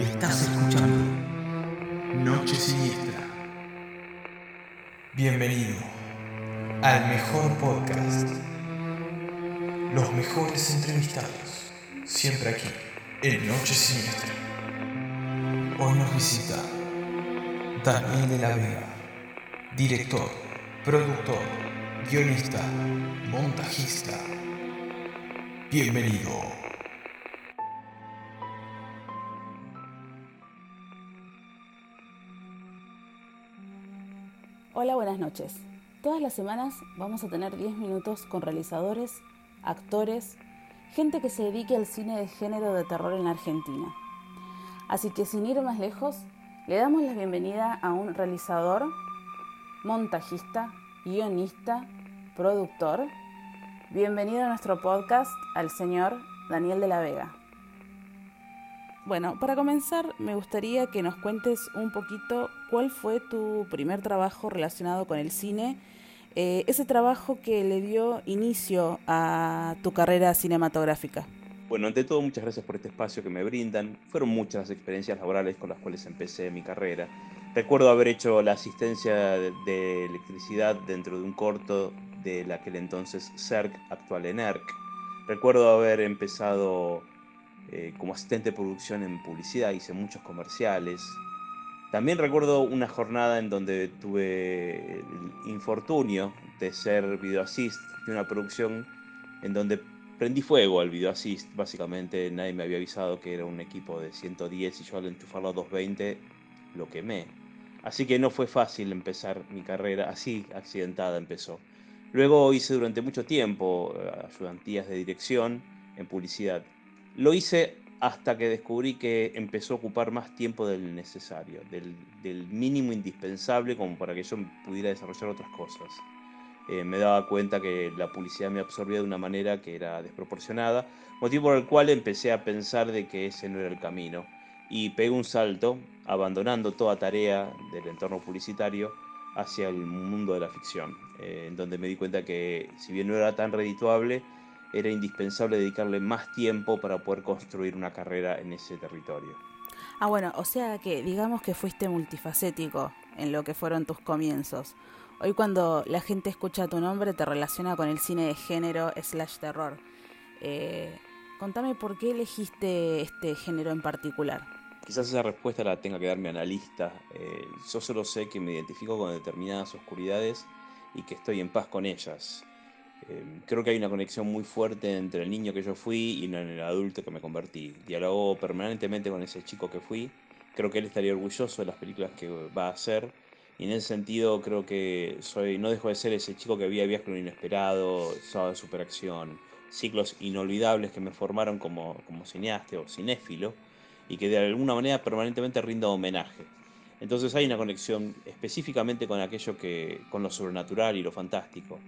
Estás escuchando Noche Siniestra. Bienvenido al mejor podcast. Los mejores entrevistados, siempre aquí, en Noche Siniestra. Hoy nos visita Daniel de la Vega, director, productor, guionista, montajista. Bienvenido. Noches. Todas las semanas vamos a tener 10 minutos con realizadores, actores, gente que se dedique al cine de género de terror en la Argentina. Así que sin ir más lejos, le damos la bienvenida a un realizador, montajista, guionista, productor. Bienvenido a nuestro podcast al señor Daniel de la Vega. Bueno, para comenzar me gustaría que nos cuentes un poquito cuál fue tu primer trabajo relacionado con el cine, eh, ese trabajo que le dio inicio a tu carrera cinematográfica. Bueno, ante todo, muchas gracias por este espacio que me brindan. Fueron muchas las experiencias laborales con las cuales empecé mi carrera. Recuerdo haber hecho la asistencia de electricidad dentro de un corto de la aquel entonces CERC, actual ENERC. Recuerdo haber empezado eh, como asistente de producción en publicidad, hice muchos comerciales. También recuerdo una jornada en donde tuve el infortunio de ser video assist de una producción en donde prendí fuego al video assist. Básicamente nadie me había avisado que era un equipo de 110 y yo al enchufarlo a 220 lo quemé. Así que no fue fácil empezar mi carrera, así accidentada empezó. Luego hice durante mucho tiempo eh, ayudantías de dirección en publicidad lo hice hasta que descubrí que empezó a ocupar más tiempo del necesario, del, mínimo indispensable como para que yo pudiera desarrollar otras cosas. Eh, me daba cuenta que la publicidad me absorbía de una manera que era desproporcionada, motivo por el cual empecé a pensar de que ese no era el camino y pegué un salto, abandonando toda tarea del entorno publicitario hacia el mundo de la ficción, eh, en donde me di cuenta que si bien no era tan redituable, era indispensable dedicarle más tiempo para poder construir una carrera en ese territorio. Ah, bueno, o sea que digamos que fuiste multifacético en lo que fueron tus comienzos. Hoy cuando la gente escucha tu nombre te relaciona con el cine de género slash terror. Eh, contame por qué elegiste este género en particular. Quizás esa respuesta la tenga que dar mi analista. Eh, yo solo sé que me identifico con determinadas oscuridades y que estoy en paz con ellas. Em, creo que hay una conexión muy fuerte entre el niño que yo fui y el adulto que me convertí. Dialogó permanentemente con ese chico que fui. Creo que él estaría orgulloso de las películas que va a hacer. Y en ese sentido creo que soy, no dejo de ser ese chico que había viaje inesperado, sábado de superacción, ciclos inolvidables que me formaron como, como cineasta o cinéfilo y que de alguna manera permanentemente rindo homenaje. Entonces hay una conexión específicamente con aquello que, con lo sobrenatural y lo fantástico.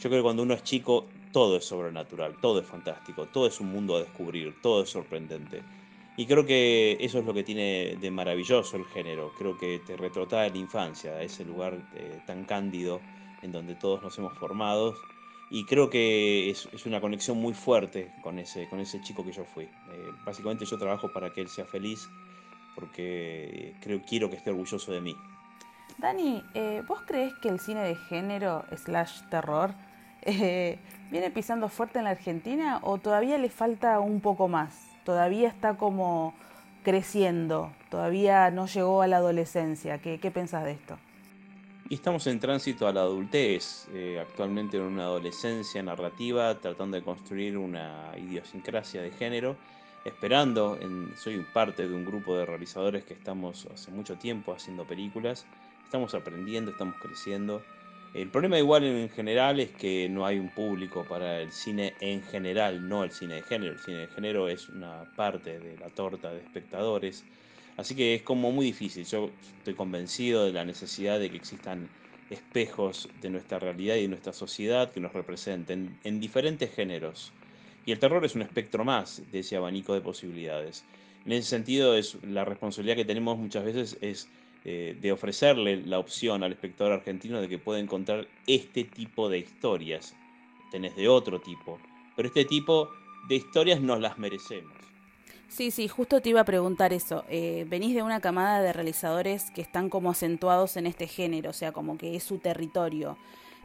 Yo creo que cuando uno es chico, todo es sobrenatural, todo es fantástico, todo es un mundo a descubrir, todo es sorprendente. Y creo que eso es lo que tiene de maravilloso el género. Creo que te retrotrae a la infancia, a ese lugar eh, tan cándido en donde todos nos hemos formado. Y creo que es, una conexión muy fuerte con ese, con ese chico que yo fui. Eh, básicamente yo trabajo para que él sea feliz porque creo, quiero que esté orgulloso de mí. Dani, eh, ¿vos crees que el cine de género slash terror eh, viene pisando fuerte en la Argentina o todavía le falta un poco más? Todavía está como creciendo, todavía no llegó a la adolescencia. ¿Qué, qué pensás de esto? Y estamos en tránsito a la adultez, eh, actualmente en una adolescencia narrativa, tratando de construir una idiosincrasia de género, esperando, soy parte de un grupo de realizadores que estamos hace mucho tiempo haciendo películas, estamos aprendiendo, estamos creciendo. El problema igual en general es que no hay un público para el cine en general, no el cine de género. El cine de género es una parte de la torta de espectadores. Así que es como muy difícil. Yo estoy convencido de la necesidad de que existan espejos de nuestra realidad y de nuestra sociedad que nos representen en diferentes géneros. Y el terror es un espectro más de ese abanico de posibilidades. En ese sentido, es la responsabilidad que tenemos muchas veces es eh, de ofrecerle la opción al espectador argentino de que puede encontrar este tipo de historias. Tenés de otro tipo, pero este tipo de historias nos las merecemos. Sí, sí, justo te iba a preguntar eso. Eh, venís de una camada de realizadores que están como acentuados en este género, o sea, como que es su territorio.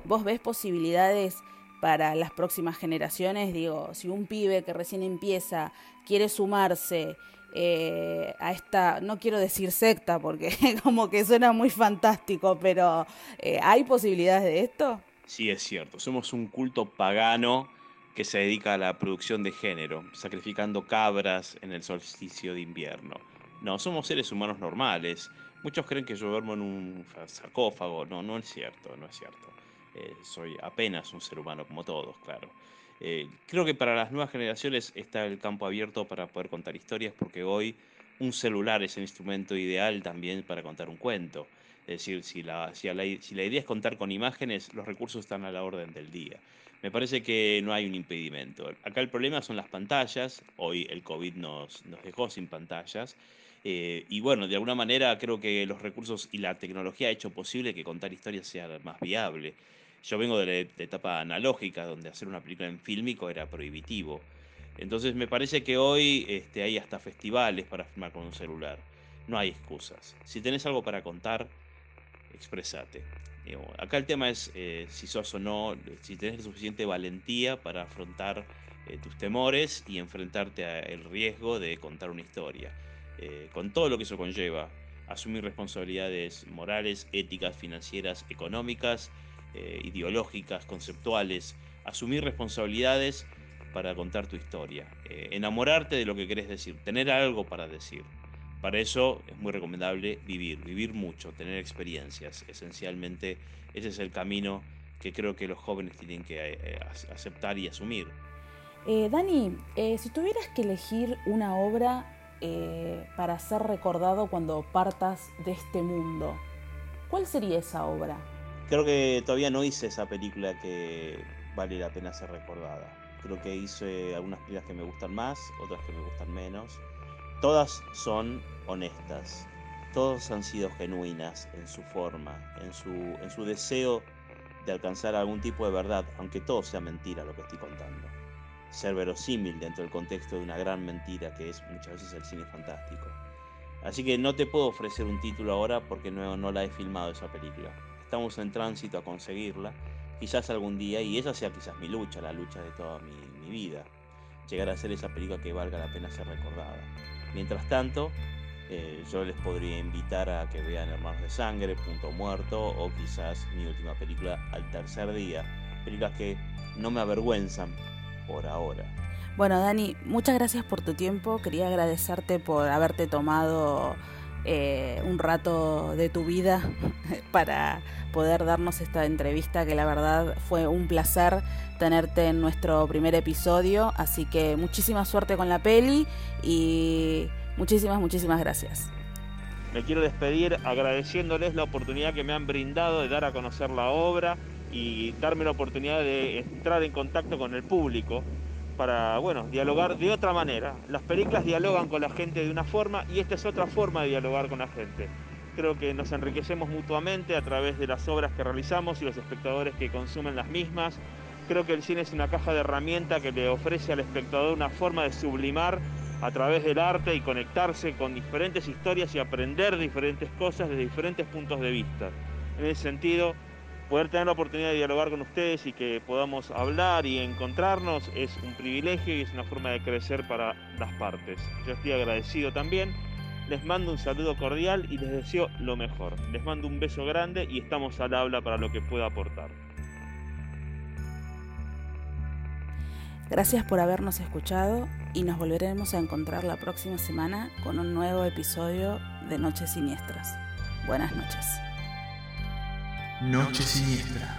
¿Vos ves posibilidades para las próximas generaciones? Digo, si un pibe que recién empieza quiere sumarse eh, a esta, no quiero decir secta porque como que suena muy fantástico, pero eh, ¿hay posibilidades de esto? Sí, es cierto. Somos un culto pagano que se dedica a la producción de género, sacrificando cabras en el solsticio de invierno. No, somos seres humanos normales. Muchos creen que yo duermo en un sarcófago. No, no es cierto, no es cierto. Eh, soy apenas un ser humano como todos, claro. Eh, creo que para las nuevas generaciones está el campo abierto para poder contar historias porque hoy un celular es el instrumento ideal también para contar un cuento. Es decir, si la, si la, si la idea es contar con imágenes, los recursos están a la orden del día me parece que no hay un impedimento. Acá el problema son las pantallas, hoy el COVID nos, nos dejó sin pantallas, eh, y bueno, de alguna manera creo que los recursos y la tecnología ha hecho posible que contar historias sea más viable. Yo vengo de la etapa analógica, donde hacer una película en fílmico era prohibitivo. Entonces me parece que hoy este, hay hasta festivales para filmar con un celular. No hay excusas. Si tenés algo para contar, expresate acá el tema es eh, si sos o no, si tenés la suficiente valentía para afrontar eh, tus temores y enfrentarte al riesgo de contar una historia. Eh, con todo lo que eso conlleva, asumir responsabilidades morales, éticas, financieras, económicas, ideológicas, conceptuales, asumir responsabilidades para contar tu historia, enamorarte de lo que querés decir, tener algo para decir. Para eso es muy recomendable vivir, vivir mucho, tener experiencias. Esencialmente ese es el camino que creo que los jóvenes tienen que eh, aceptar y asumir. Eh, Dani, eh, si tuvieras que elegir una obra para ser recordado cuando partas de este mundo, ¿cuál sería esa obra? Creo que todavía no hice esa película que vale la pena ser recordada. Creo que hice algunas películas que me gustan más, otras que me gustan menos Todas son honestas, todas han sido genuinas en su forma, en su, en su deseo de alcanzar algún tipo de verdad, aunque todo sea mentira lo que estoy contando. Ser verosímil dentro del contexto de una gran mentira que es muchas veces el cine fantástico. Así que no te puedo ofrecer un título ahora porque no, no la he filmado esa película. Estamos en tránsito a conseguirla, quizás algún día, y esa sea quizás mi lucha, la lucha de toda mi, mi vida. Llegar a ser esa película que valga la pena ser recordada. Mientras tanto, eh, yo les podría invitar a que vean Hermanos de Sangre, Punto Muerto o quizás mi última película, Al Tercer Día. Películas que no me avergüenzan por ahora. Bueno, Dani, muchas gracias por tu tiempo. Quería agradecerte por haberte tomado eh, un rato de tu vida para poder darnos esta entrevista que la verdad fue un placer tenerte en nuestro primer episodio. Así que muchísima suerte con la peli y muchísimas, muchísimas gracias. Me quiero despedir agradeciéndoles la oportunidad que me han brindado de dar a conocer la obra y darme la oportunidad de entrar en contacto con el público para, bueno, dialogar de otra manera. Las películas dialogan con la gente de una forma y esta es otra forma de dialogar con la gente. Creo que nos enriquecemos mutuamente a través de las obras que realizamos y los espectadores que consumen las mismas. Creo que el cine es una caja de herramientas que le ofrece al espectador una forma de sublimar a través del arte y conectarse con diferentes historias y aprender diferentes cosas desde diferentes puntos de vista. En ese sentido, poder tener la oportunidad de dialogar con ustedes y que podamos hablar y encontrarnos es un privilegio y es una forma de crecer para las partes. Yo estoy agradecido también. Les mando un saludo cordial y les deseo lo mejor. Les mando un beso grande y estamos al habla para lo que pueda aportar. Gracias por habernos escuchado y nos volveremos a encontrar la próxima semana con un nuevo episodio de Noches Siniestras. Buenas noches. Noche Siniestra.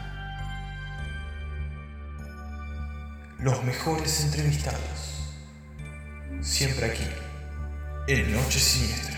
Los mejores entrevistados. Siempre aquí, en Noche Siniestra.